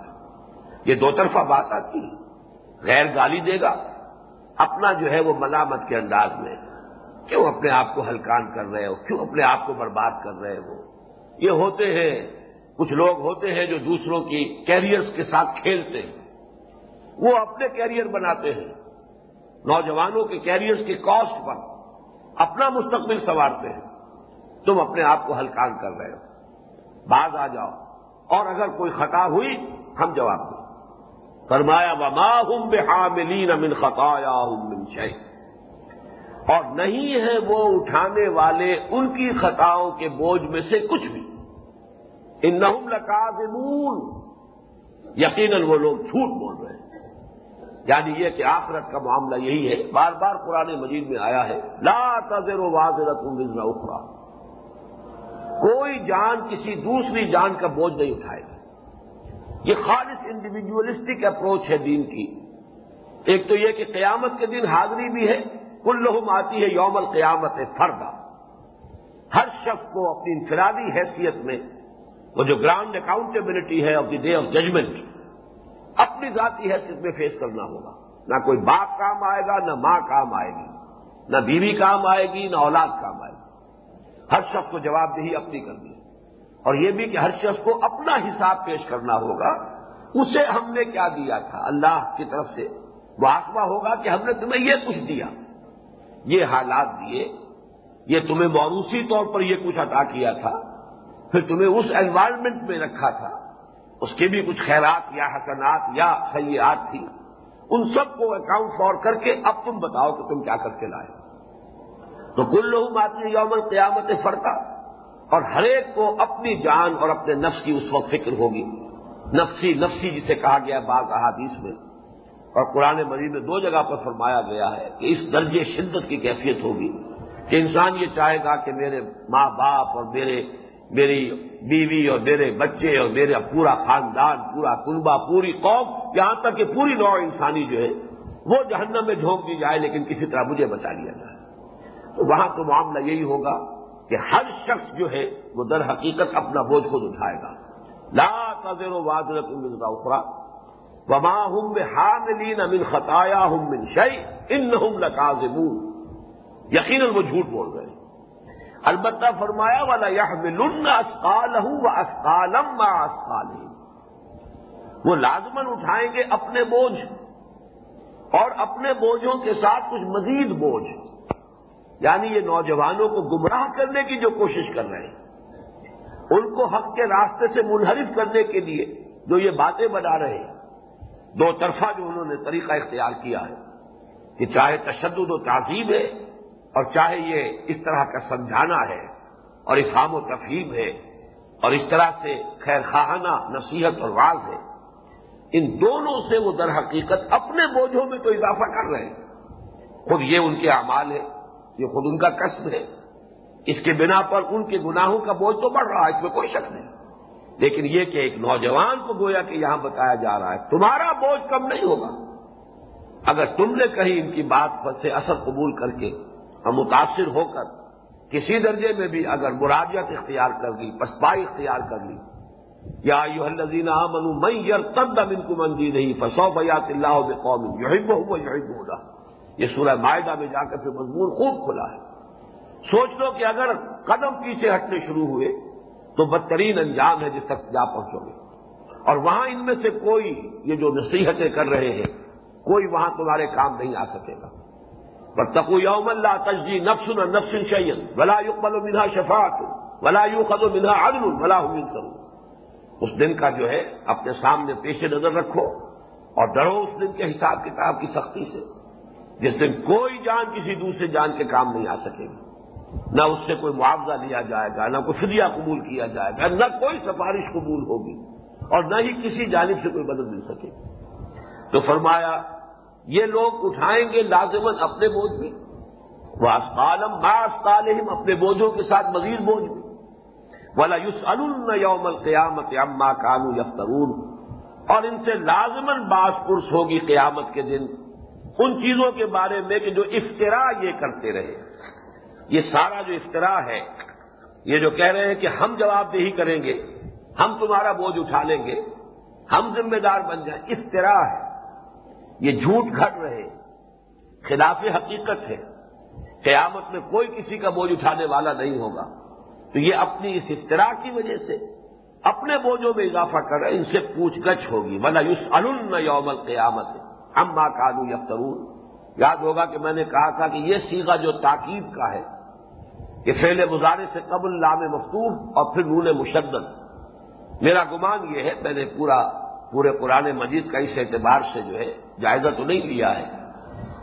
یہ دو طرفہ بات آتی غیر گالی دے گا۔ اپنا جو ہے وہ ملامت کے انداز میں کیوں اپنے آپ کو ہلکان کر رہے ہو؟ کیوں اپنے آپ کو برباد کر رہے ہو؟ یہ ہوتے ہیں، کچھ لوگ ہوتے ہیں جو دوسروں کی کیریئرز کے ساتھ کھیلتے ہیں۔ وہ اپنے کیریئر بناتے ہیں۔ نوجوانوں کے کیریئرز کی کاسٹ پر اپنا مستقبل سنوارتے ہیں۔ تم اپنے آپ کو ہلکان کر رہے ہو۔ بعض آ جاؤ۔ اور اگر کوئی خطا ہوئی، ہم جواب دیں۔ فرمایا، وما ہوں بے حاملین امن خطایا من اور نہیں ہے وہ اٹھانے والے ان کی خطاؤں کے بوجھ میں سے کچھ بھی۔ ان لکاذبون یقیناً وہ لوگ جھوٹ بول رہے ہیں۔ یعنی یہ کہ آخرت کا معاملہ یہی ہے۔ بار بار قرآن مجید میں آیا ہے، لا تذر و واضح وزن اخرا کوئی جان کسی دوسری جان کا بوجھ نہیں اٹھائے گا۔ یہ خالص انڈیویجلسٹک اپروچ ہے دین کی۔ ایک تو یہ کہ قیامت کے دن حاضری بھی ہے کل لہم آتی ہے یوم القیامت فردا۔ ہر شخص کو اپنی انفرادی حیثیت میں، وہ جو گراؤنڈ اکاؤنٹیبلٹی ہے of the day of judgment اپنی ذاتی حیثیت میں فیس کرنا ہوگا۔ نہ کوئی باپ کام آئے گا، نہ ماں کام آئے گی۔ نہ بیوی کام آئے گی، نہ اولاد کام آئے گی۔ ہر شخص کو جواب دہی اپنی کرنی ہے۔ اور یہ بھی کہ ہر شخص کو اپنا حساب پیش کرنا ہوگا۔ اسے ہم نے کیا دیا تھا؟ اللہ کی طرف سے۔ وہ آسما ہوگا کہ ہم نے تمہیں یہ کچھ دیا۔ یہ حالات دیے۔ یہ تمہیں موروثی طور پر یہ کچھ عطا کیا تھا۔ پھر تمہیں اس انوائرمنٹ میں رکھا تھا۔ اس کے بھی کچھ خیرات یا حسنات یا سیاحت تھی ان سب کو اکاؤنٹ فور کر کے اب تم بتاؤ کہ تم کیا کر کے لائے تو کل لوگ آتی یوم قیامت فرقہ اور ہر ایک کو اپنی جان اور اپنے نفس کی اس وقت فکر ہوگی۔ نفسی نفسی جسے کہا گیا بعض احادیث میں۔ اور قرآن مریض میں دو جگہ پر فرمایا گیا ہے کہ اس درجے شدت کی کیفیت ہوگی کہ انسان یہ چاہے گا کہ میرے ماں باپ اور میرے، میری بیوی اور میرے بچے اور میرا پورا خاندان، پورا کنبا پوری قوم، یہاں تک کہ پوری نو انسانی جو ہے وہ جہنم میں جھونک دی جائے، لیکن کسی طرح مجھے بچا لیا جائے۔ تو وہاں تو معاملہ یہی ہوگا کہ ہر شخص جو ہے وہ در حقیقت اپنا بوجھ خود اٹھائے گا۔ لا تذر و واضح اخرا وما ہم حاملین امن خطایا ہم من شعی ان ہم لکازمون یقیناً وہ جھوٹ بول رہے ہیں۔ البتہ فرمایا والا یہ ملن اسقال ہوں وہ اسقالم اسقال وہ لازمن اٹھائیں گے اپنے بوجھ اور اپنے بوجھوں کے ساتھ کچھ مزید بوجھ۔ یعنی یہ نوجوانوں کو گمراہ کرنے کی جو کوشش کر رہے ہیں، ان کو حق کے راستے سے منحرف کرنے کے لیے جو یہ باتیں بنا رہے ہیں، دو طرفہ جو انہوں نے طریقہ اختیار کیا ہے کہ چاہے تشدد و تعظیم ہے اور چاہے یہ اس طرح کا سمجھانا ہے اور افہام و تفہیم ہے اور اس طرح سے خیر خواہانہ نصیحت اور واض ہے، ان دونوں سے وہ در حقیقت اپنے بوجھوں میں تو اضافہ کر رہے ہیں۔ خود یہ ان کے اعمال ہے یہ خود ان کا قصب ہے۔ اس کے بنا پر ان کے گناہوں کا بوجھ تو بڑھ رہا ہے، اس میں کوئی شک نہیں۔ لیکن یہ کہ ایک نوجوان کو گویا کہ یہاں بتایا جا رہا ہے، تمہارا بوجھ کم نہیں ہوگا۔ اگر تم نے کہیں ان کی بات پر سے اثر قبول کر کے اور متاثر ہو کر کسی درجے میں بھی اگر مراجت اختیار کر لی پسپائی اختیار کر لی یا یو الزین منو میں یار تد امن کو مندی نہیں فسو بیات اللہ بے قوم یہی بہو یہ سورہ معاہدہ میں جا کر پھر مضمون خوب کھلا ہے۔ سوچ لو کہ اگر قدم پیچھے ہٹنے شروع ہوئے تو بدترین انجام ہے جس تک جا پہنچو گے۔ اور وہاں ان میں سے کوئی یہ جو نصیحتیں کر رہے ہیں، کوئی وہاں تمہارے کام نہیں آ سکے گا۔ پر تقو یوم اللہ تجزی نفس نفس شعین ولا یقبل و منہا شفاعت ولا یو و منہا عدل ولا کروں اس دن کا جو ہے، اپنے سامنے پیش نظر رکھو اور ڈرو اس دن کے حساب کتاب کی سختی سے۔ جس دن کوئی جان کسی دوسرے جان کے کام نہیں آ سکے گی۔ نہ اس سے کوئی معاوضہ لیا جائے گا، نہ کوئی فدیہ قبول کیا جائے گا، نہ کوئی سفارش قبول ہوگی اور نہ ہی کسی جانب سے کوئی مدد مل سکے گی۔ تو فرمایا، یہ لوگ اٹھائیں گے لازمن اپنے بوجھ میں۔ وہ اسپالم با اپنے بوجھوں کے ساتھ مزید بوجھ بھی ولا یوس یوم القیامت اما کانو یفترون اور ان سے لازمن باس پرس ہوگی قیامت کے دن۔ ان چیزوں کے بارے میں کہ جو افطرا یہ کرتے رہے۔ یہ سارا جو افطرا ہے، یہ جو کہہ رہے ہیں کہ ہم جواب دہی کریں گے، ہم تمہارا بوجھ اٹھا لیں گے، ہم ذمہ دار بن جائیں۔ افطرا ہے۔ یہ جھوٹ گھٹ رہے۔ خلاف حقیقت ہے۔ قیامت میں کوئی کسی کا بوجھ اٹھانے والا نہیں ہوگا۔ تو یہ اپنی اس افطرا کی وجہ سے اپنے بوجھوں میں اضافہ کر رہے ان سے پوچھ گچھ ہوگی۔ بلا یوس ان یوم قیامت ہم ماں کالو یفترون یاد ہوگا کہ میں نے کہا تھا کہ یہ سیگا جو تاکید کا ہے، کہ فیل گزارے سے قبل لام مفتوح اور پھر نون مشدد. میرا گمان یہ ہے، میں نے پورا، پورے قرآن مجید کا اس اعتبار سے جو ہے، جائزہ تو نہیں لیا ہے،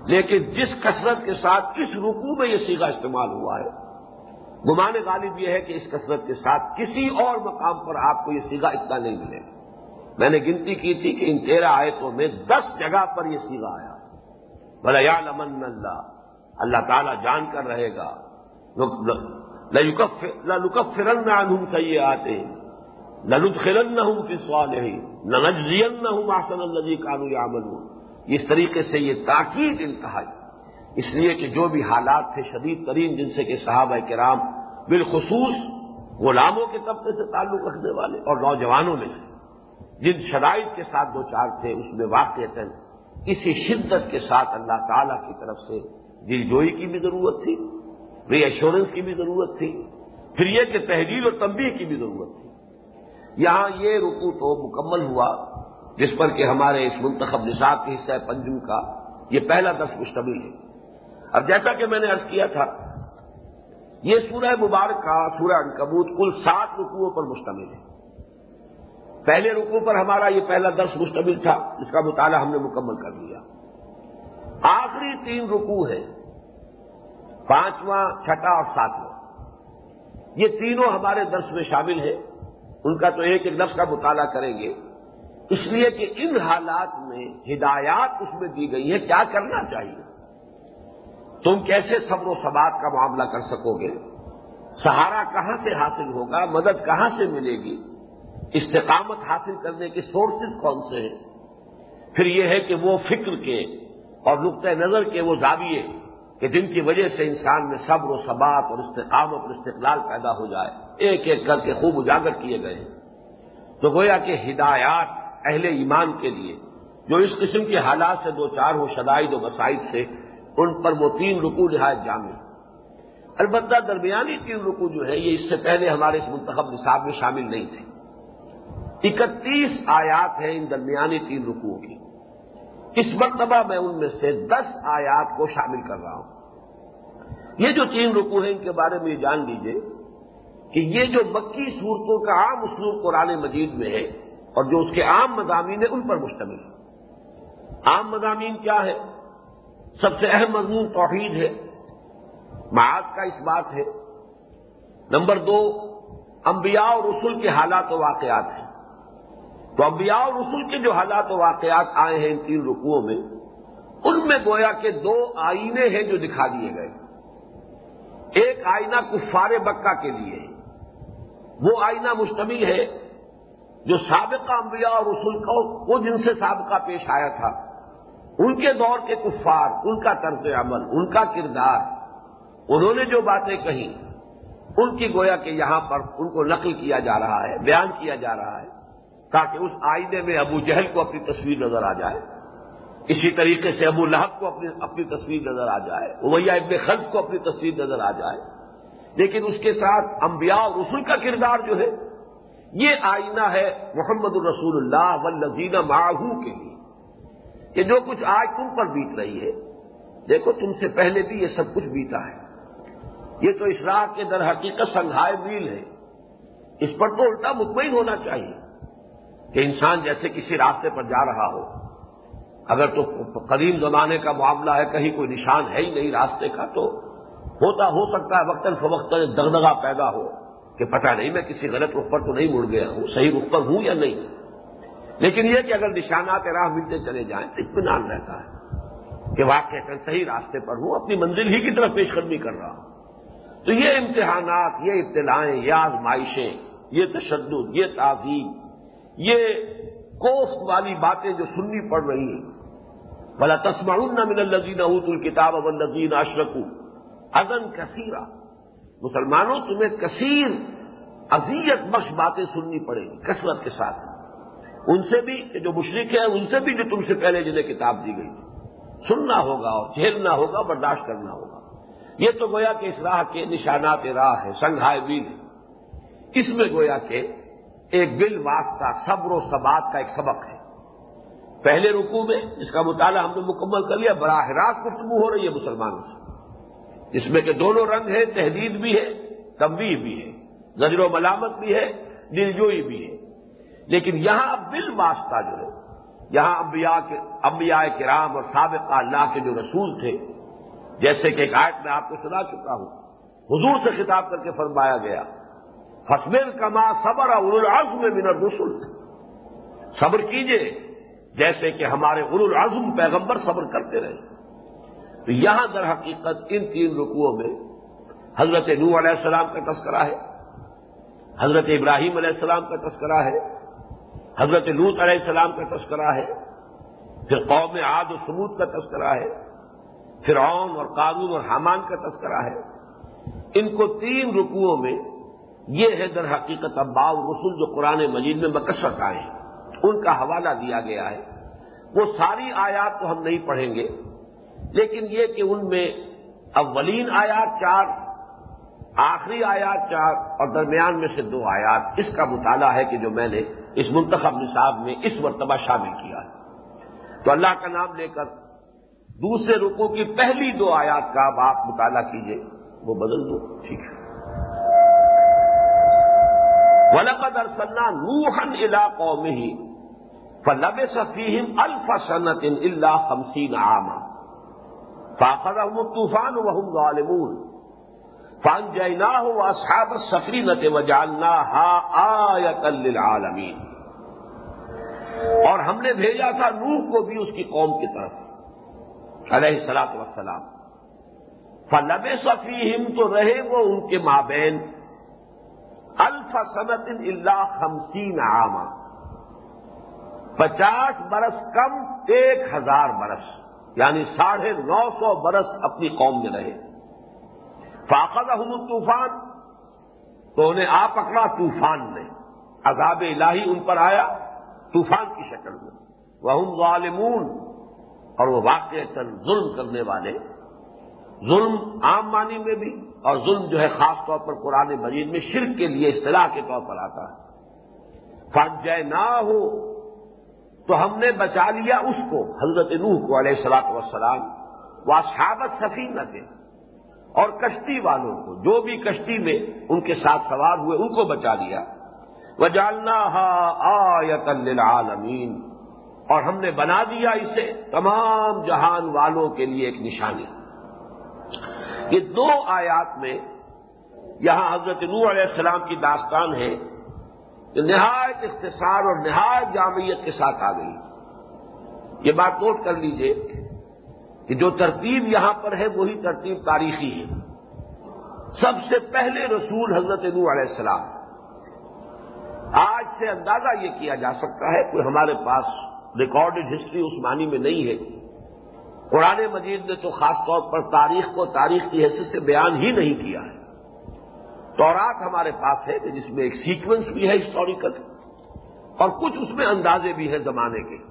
لیکن جس کثرت کے ساتھ اس رکو میں یہ سیگا استعمال ہوا ہے، گمان غالب یہ ہے کہ اس کثرت کے ساتھ کسی اور مقام پر آپ کو یہ سیگا اتنا نہیں ملے گا۔ میں نے گنتی کی تھی کہ ان تیرہ آیتوں میں دس جگہ پر یہ سیگا آیا۔ بلا یا لمن اللہ اللہ تعالیٰ جان کر رہے گا۔ لکف فرن ہوں کہیے آتے للت خرن نہ ہوں کس نہیں نجزین نہ ہوں آسن النجی کانو یا اس طریقے سے یہ تاکید انتہائی۔ اس لیے کہ جو بھی حالات تھے شدید ترین جن سے کہ صحابہ کرام بالخصوص غلاموں کے طبقے سے تعلق رکھنے والے اور نوجوانوں میں سے۔ جن شرائط کے ساتھ دو چار تھے، اس میں واقع اسی شدت کے ساتھ اللہ تعالی کی طرف سے دل جوئی کی بھی ضرورت تھی ری ایشورنس کی بھی ضرورت تھی، پھر یہ کہ تحریر اور تنبیہ کی بھی ضرورت تھی۔ یہاں یہ رکو تو مکمل ہوا، جس پر کہ ہمارے اس منتخب نصاب کے حصہ پنجم کا یہ پہلا دس مشتمل ہے۔ اب جیسا کہ میں نے ارض کیا تھا، یہ سورہ مبارکہ، سورہ انکبوت کل سات رکوؤں پر مشتمل ہے۔ پہلے رکو پر ہمارا یہ پہلا درس مشتمل تھا، اس کا مطالعہ ہم نے مکمل کر لیا۔ آخری تین رکو ہے پانچواں، چھٹا اور ساتواں۔ یہ تینوں ہمارے درس میں شامل ہیں۔ ان کا تو ایک ایک لفظ کا مطالعہ کریں گے۔ اس لیے کہ ان حالات میں ہدایات اس میں دی گئی ہیں، کیا کرنا چاہیے؟ تم کیسے صبر و ثبات کا معاملہ کر سکو گے؟ سہارا کہاں سے حاصل ہوگا؟ مدد کہاں سے ملے گی؟ استقامت حاصل کرنے کے سورسز کون سے ہیں؟ پھر یہ ہے کہ وہ فکر کے اور نقطۂ نظر کے وہ زاویے کہ جن کی وجہ سے انسان میں صبر و ثبات اور استقامت اور استقلال پیدا ہو جائے، ایک ایک کر کے خوب اجاگر کیے گئے تو گویا کہ ہدایات اہل ایمان کے لیے، جو اس قسم کے حالات سے دو چار ہو شدائد و مسائد سے، ان پر وہ تین رکو نہایت جامع البتہ درمیانی تین رکو جو ہے یہ اس سے پہلے ہمارے اس منتخب نصاب میں شامل نہیں تھے۔ اکتیس آیات ہیں ان درمیانی تین رکوع کی۔ اس مرتبہ میں ان میں سے دس آیات کو شامل کر رہا ہوں۔ یہ جو تین رکوع ہیں ان کے بارے میں یہ جان لیجیے کہ یہ جو مکی صورتوں کا عام اسلوب قرآن مجید میں ہے اور جو اس کے عام مضامین ہیں ان پر مشتمل ہے۔ عام مضامین کیا ہے سب سے اہم مضمون توحید ہے۔ معاذ کا اس بات ہے۔ نمبر دو، انبیاء اور رسول کے حالات و واقعات ہیں۔ تو انبیاء اور رسول کے جو حالات و واقعات آئے ہیں ان تین رکوعوں میں، ان میں گویا کے دو آئینے ہیں جو دکھا دیے گئے۔ ایک آئینہ کفار بکہ کے لیے ہے۔ وہ آئینہ مشتمل ہے جو سابقہ انبیاء اور رسول کو وہ جن سے سابقہ پیش آیا تھا۔ ان کے دور کے کفار، ان کا طرز عمل، ان کا کردار، انہوں نے جو باتیں کہیں، ان کی گویا کہ یہاں پر ان کو نقل کیا جا رہا ہے، بیان کیا جا رہا ہے۔ تاکہ اس آئینے میں ابو جہل کو اپنی تصویر نظر آ جائے۔ اسی طریقے سے ابو لہب کو اپنی اپنی تصویر نظر آ جائے۔ اویا ابن خلف کو اپنی تصویر نظر آ جائے۔ لیکن اس کے ساتھ انبیاء اور رسول کا کردار جو ہے، یہ آئینہ ہے محمد الرسول اللہ و ماہو کے لیے۔ کہ جو کچھ آج تم پر بیت رہی ہے، دیکھو تم سے پہلے بھی یہ سب کچھ بیتا ہے۔ یہ تو اس راہ کے در حقیقت سنگھائے میل ہے۔ اس پر تو الٹا مطمئن ہونا چاہیے۔ کہ انسان جیسے کسی راستے پر جا رہا ہو، اگر تو قدیم زمانے کا معاملہ ہے، کہیں کوئی نشان ہے ہی نہیں راستے کا، تو ہوتا، ہو سکتا ہے وقتاً فوقتاً دغدغہ پیدا ہو کہ پتہ نہیں میں کسی غلط رخ پر تو نہیں مڑ گیا ہوں، صحیح رخ پر ہوں یا نہیں۔ لیکن یہ کہ اگر نشانات راہ ملتے چلے جائیں تو اطمینان رہتا ہے کہ واقع صحیح راستے پر ہوں، اپنی منزل ہی کی طرف پیش قدمی کر رہا ہوں۔ تو یہ امتحانات، یہ ابتدائیں یہ آزمائشیں، یہ تشدد، یہ تعظیم یہ کوفت والی باتیں جو سننی پڑ رہی ہیں۔ بلا تسما من الزین اوت الکتاب اب الزین اشرکو ازن کثیرہ مسلمانوں، تمہیں کثیر اذیت بخش باتیں سننی پڑے گی، کثرت کے ساتھ۔ ان سے بھی جو مشرق ہے ان سے بھی جو تم سے پہلے جنہیں کتاب دی گئی۔ سننا ہوگا اور جھیلنا ہوگا، برداشت کرنا ہوگا۔ یہ تو گویا کہ اس راہ کے نشانات راہ ہے سنگھائے بین اس میں گویا کہ ایک بل واسطہ صبر و ثبات کا ایک سبق ہے۔ پہلے رکوع میں اس کا مطالعہ ہم نے مکمل کر لیا، براہ راست گفتگو ہو رہی ہے مسلمانوں سے۔ جس میں کہ دونوں رنگ ہے تحدید بھی ہے، تنبیہ بھی ہے، زجر و ملامت بھی ہے دلجوئی بھی ہے۔ لیکن یہاں بل واسطہ جو ہے، یہاں انبیاء کے انبیاء کرام اور سابق اللہ کے جو رسول تھے، جیسے کہ ایک آیت میں آپ کو سنا چکا ہوں، حضور سے خطاب کر کے فرمایا گیا فصبر کما صبر العزم من الرسل۔ صبر کیجیے، جیسے کہ ہمارے غل پیغمبر صبر کرتے رہے۔ تو یہاں در حقیقت ان تین رکوعوں میں حضرت نو علیہ السلام کا تذکرہ ہے، حضرت ابراہیم علیہ السلام کا تذکرہ ہے، حضرت لوت علیہ السلام کا تذکرہ ہے، پھر قوم عاد و سمود کا تذکرہ ہے پھر اور قانون اور حامان کا تذکرہ ہے۔ ان کو تین رکوعوں میں یہ ہے در حقیقت ابا رسول جو قرآن مجید میں مکسرت آئے ہیں۔ ان کا حوالہ دیا گیا ہے۔ وہ ساری آیات تو ہم نہیں پڑھیں گے۔ لیکن یہ کہ ان میں اولین آیات چار، آخری آیات چار اور درمیان میں سے دو آیات، اس کا مطالعہ ہے کہ جو میں نے اس منتخب نصاب میں اس مرتبہ شامل کیا ہے۔ تو اللہ کا نام لے کر دوسرے رکو کی پہلی دو آیات کا اب آپ مطالعہ کیجیے، وہ بدل دو، ٹھیک ہے۔ ولقد ارسلنا نوحا الى قومه فلبس فيهم الف سنه الا خمسين عاما فاخذهم الطوفان وهم ظالمون فانجيناه واصحاب السفينه وجعلناها آية للعالمين اور ہم نے بھیجا تھا نوح کو بھی اس کی قوم کی طرف علیہ السلاط وسلام فلب صفیم تو رہے وہ ان کے مابین الف صنعت اللہ خمسین عامہ پچاس برس کم، ایک ہزار برس۔ یعنی ساڑھے نو سو برس اپنی قوم میں رہے۔ فاقد احمد طوفان تو انہیں آ پکڑا طوفان نے۔ عذاب الہی ان پر آیا طوفان کی شکل میں۔ وہ غالمون اور وہ واقع ظلم کرنے والے۔ ظلم عام معنی میں بھی۔ اور ظلم جو ہے خاص طور پر قرآن مجید میں شرک کے لیے اصطلاح کے طور پر آتا ہے۔ جے نہ ہو تو ہم نے بچا لیا اس کو، حضرت نوح کو علیہ السلاط وسلام وہ شابت سفی نہ دے اور کشتی والوں کو، جو بھی کشتی میں ان کے ساتھ سوار ہوئے ان کو بچا لیا۔ وہ جاننا آیت للعالمین، اور ہم نے بنا دیا اسے تمام جہان والوں کے لیے ایک نشانی۔ یہ دو آیات میں یہاں حضرت نو علیہ السلام کی داستان ہے جو نہایت اختصار اور نہایت جامعیت کے ساتھ آ گئی۔ یہ بات نوٹ کر لیجیے کہ جو ترتیب یہاں پر ہے وہی ترتیب تاریخی ہے۔ سب سے پہلے رسول حضرت نو علیہ السلام۔ آج سے اندازہ یہ کیا جا سکتا ہے کوئی ہمارے پاس ریکارڈڈ ہسٹری اس معنی میں نہیں ہے۔ قرآن مجید نے تو خاص طور پر تاریخ کو تاریخ کی حیثیت سے بیان ہی نہیں کیا ہے۔ تورات ہمارے پاس ہے کہ جس میں ایک سیکوینس بھی ہے ہسٹوریکل اور کچھ اس میں اندازے بھی ہیں زمانے کے۔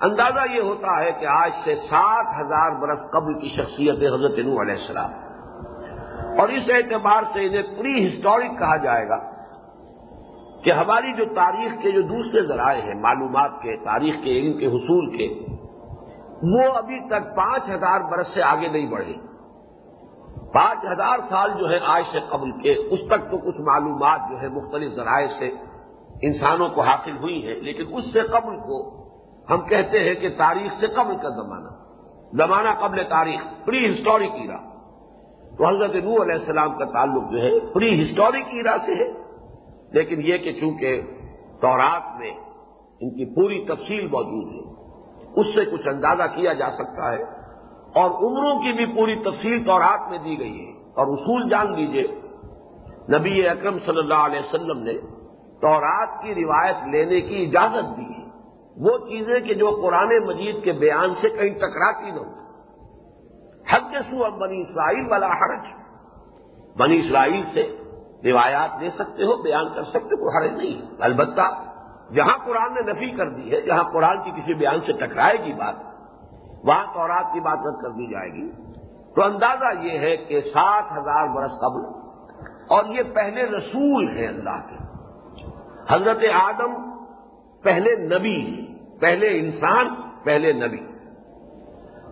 اندازہ یہ ہوتا ہے کہ آج سے سات ہزار برس قبل کی شخصیت حضرت نو علیہ السلام۔ اور اس اعتبار سے انہیں پری ہسٹورک کہا جائے گا کہ ہماری جو تاریخ کے جو دوسرے ذرائع ہیں، معلومات کے، تاریخ کے، علم کے، حصول کے وہ ابھی تک پانچ ہزار برس سے آگے نہیں بڑھے۔ پانچ ہزار سال جو ہے آج سے قبل کے، اس تک تو کچھ معلومات جو ہے مختلف ذرائع سے انسانوں کو حاصل ہوئی ہے لیکن اس سے قبل کو ہم کہتے ہیں کہ تاریخ سے قبل کا زمانہ زمانہ قبل تاریخ پری ہسٹورک ایرا تو حضرت نو علیہ السلام کا تعلق جو ہے پری ہسٹورک ایرا سے ہے۔ لیکن یہ کہ چونکہ تورات میں ان کی پوری تفصیل موجود ہے اس سے کچھ اندازہ کیا جا سکتا ہے اور عمروں کی بھی پوری تفصیل تورات میں دی گئی ہے اور اصول جان لیجیے، نبی اکرم صلی اللہ علیہ وسلم نے تورات کی روایت لینے کی اجازت دی۔ ہے وہ چیزیں کہ جو قرآن مجید کے بیان سے کہیں ٹکراتی نہ ہو حد سو اب بنی اسرائیل والا حرج۔ بنی اسرائیل سے روایات لے سکتے ہو، بیان کر سکتے کوئی حرج نہیں۔ البتہ جہاں قرآن نے نفی کر دی ہے، جہاں قرآن کی کسی بیان سے ٹکرائے گی بات، وہاں تورات کی بات رد کر دی جائے گی۔ تو اندازہ یہ ہے کہ سات ہزار برس قبل، اور یہ پہلے رسول ہیں اللہ کے۔ حضرت آدم پہلے نبی، پہلے انسان، پہلے نبی۔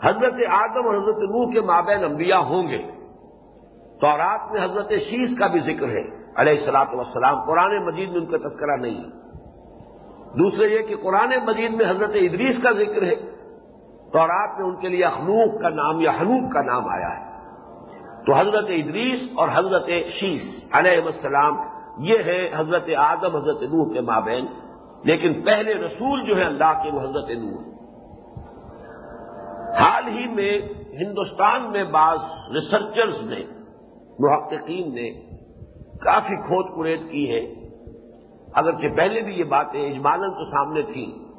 حضرت آدم اور حضرت نوح کے مابین انبیاء ہوں گے۔ تو رات میں حضرت شیش کا بھی ذکر ہے، علیہ السلاط وسلام قرآن مجید میں ان کا تذکرہ نہیں ہے۔ دوسرے یہ کہ قرآن مجید میں حضرت ادریس کا ذکر ہے تو رات میں ان کے لیے اخنوق کا نام یا حنوب کا نام آیا ہے۔ تو حضرت ادریس اور حضرت شیش علیہ السلام، یہ ہے حضرت آدم، حضرت نوح کے مابین۔ لیکن پہلے رسول جو ہے اللہ کے، وہ حضرت نور حال ہی میں ہندوستان میں بعض ریسرچرز نے، محققین نے کافی کھوج پریت کی ہے۔ اگرچہ پہلے بھی یہ باتیں اجمالن تو سامنے تھیں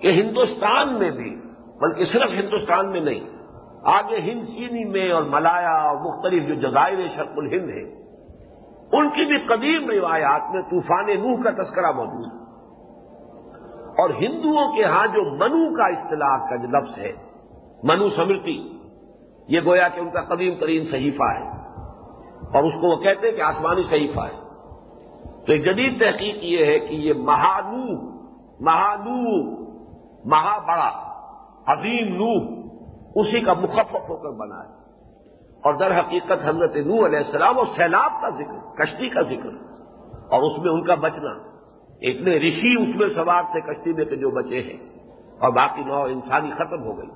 کہ ہندوستان میں بھی، بلکہ صرف ہندوستان میں نہیں، آگے ہند چینی میں اور ملایا اور مختلف جو جزائر شرق الہند ہیں، ان کی بھی قدیم روایات میں طوفان نوح کا تذکرہ موجود ہے۔ اور ہندوؤں کے ہاں جو منو کا اصطلاح کا جو لفظ ہے، منو سمرتی، یہ گویا کہ ان کا قدیم ترین صحیفہ ہے۔ اور اس کو وہ کہتے ہیں کہ آسمانی صحیفہ ہے۔ تو ایک جدید تحقیق یہ ہے کہ یہ مہانو مہانو، مہا بڑا، عظیم نو اسی کا مخفف ہو کر بنا ہے۔ اور در حقیقت حضرت نو علیہ السلام اور سیلاب کا ذکر، کشتی کا ذکر۔ اور اس میں ان کا بچنا۔ اتنے رشی اس میں سوار تھے، کشتی میں کہ جو بچے ہیں۔ اور باقی نو انسانی ختم ہو گئی۔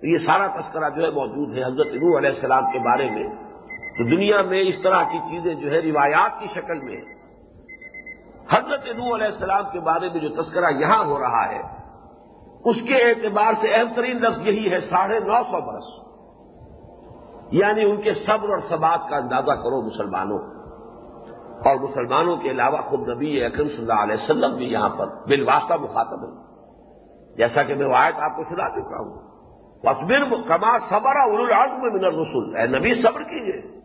تو یہ سارا تذکرہ جو ہے موجود ہے حضرت نو علیہ السلام کے بارے میں۔ تو دنیا میں اس طرح کی چیزیں جو ہے روایات کی شکل میں حضرت نو علیہ السلام کے بارے میں جو تذکرہ یہاں ہو رہا ہے، اس کے اعتبار سے اہم ترین لفظ یہی ہے، ساڑھے نو سو برس۔ یعنی ان کے صبر اور ثبات کا اندازہ کرو مسلمانوں۔ اور مسلمانوں کے علاوہ خود نبی اکرم صلی اللہ علیہ وسلم بھی یہاں پر بالواسطہ مخاطب ہے جیسا کہ میں آیت آپ کو سنا چکا ہوں۔ وسبر کما صبر ار العزم من الرسول اے نبی، صبر کیجیے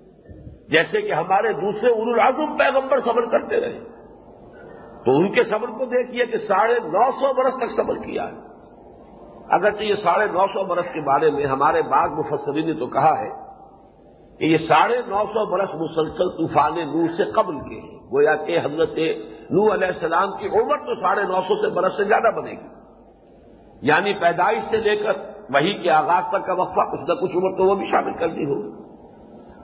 جیسے کہ ہمارے دوسرے ار العزم پیغمبر صبر کرتے رہے۔ تو ان کے صبر کو دیکھیے کہ ساڑھے نو سو برس تک صبر کیا ہے۔ اگرچہ یہ ساڑھے نو سو برس کے بارے میں ہمارے بعض مفسرین نے تو کہا ہے کہ یہ ساڑھے نو سو برس مسلسل طوفان نور سے قبل کے ہیں۔ گویا کہ حضرت نو علیہ السلام کی عمر تو ساڑھے نو سو سے برس سے زیادہ بنے گی۔ یعنی پیدائش سے لے کر وہی کے آغاز تک کا وقفہ کچھ نہ کچھ عمر تو وہ بھی شامل کرنی ہوگی۔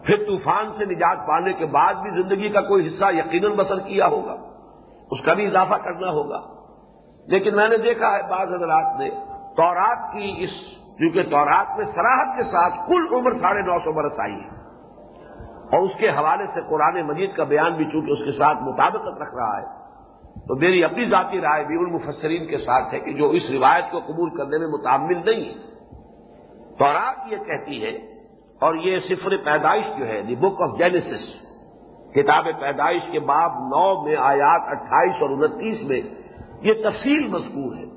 پھر طوفان سے نجات پانے کے بعد بھی زندگی کا کوئی حصہ یقیناً بسر کیا ہوگا۔ اس کا بھی اضافہ کرنا ہوگا۔ لیکن میں نے دیکھا ہے بعض حضرات نے تورات کی اس، کیونکہ تورات میں سراہد کے ساتھ کل عمر ساڑھے نو سو برس آئی ہے۔ اور اس کے حوالے سے قرآن مجید کا بیان بھی چونکہ اس کے ساتھ مطابقت رکھ رہا ہے۔ تو میری اپنی ذاتی رائے بھی المفسرین کے ساتھ ہے کہ جو اس روایت کو قبول کرنے میں متعمل نہیں ہے۔ تو یہ کہتی ہے اور یہ صفر پیدائش جو ہے، دی بک آف جینسس کتاب پیدائش کے باب نو میں آیات اٹھائیس اور انتیس میں یہ تفصیل مذکور ہے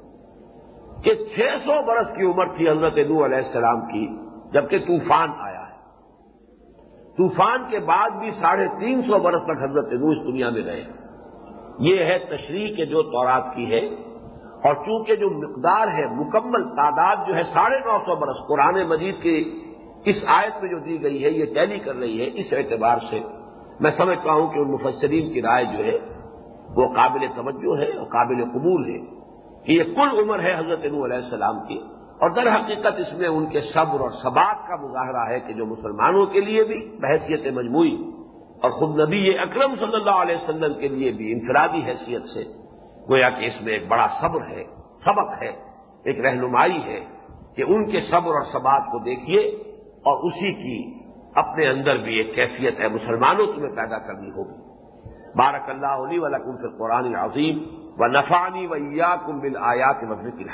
کہ چھ سو برس کی عمر تھی حضرت نو علیہ السلام کی جبکہ طوفان آیا ہے۔ طوفان کے بعد بھی ساڑھے تین سو برس تک حضرت نو اس دنیا میں رہے۔ یہ ہے تشریح کے جو تورات کی ہے اور چونکہ جو مقدار ہے، مکمل تعداد جو ہے ساڑھے نو سو برس قرآن مجید کی اس آیت میں جو دی گئی ہے، یہ ٹیلی کر رہی ہے اس اعتبار سے۔ میں سمجھتا ہوں کہ ان مفسرین کی رائے جو ہے، وہ قابل توجہ ہے اور قابل قبول ہے۔ کہ یہ کل عمر ہے حضرت نو علیہ السلام کی اور در حقیقت اس میں ان کے صبر اور ثبات کا مظاہرہ ہے کہ جو مسلمانوں کے لیے بھی بحثیت مجموعی اور خود نبی اکرم صلی اللہ علیہ وسلم کے لیے بھی انفرادی حیثیت سے گویا کہ اس میں ایک بڑا صبر ہے، سبق ہے، ایک رہنمائی ہے کہ ان کے صبر اور ثبات کو دیکھیے اور اسی کی اپنے اندر بھی ایک کیفیت ہے، مسلمانوں تمہیں پیدا کرنی ہوگی۔ بارک اللہ علی ولکم فی قرآن عظیم و نفانی و یا کم بل آیات وزر کی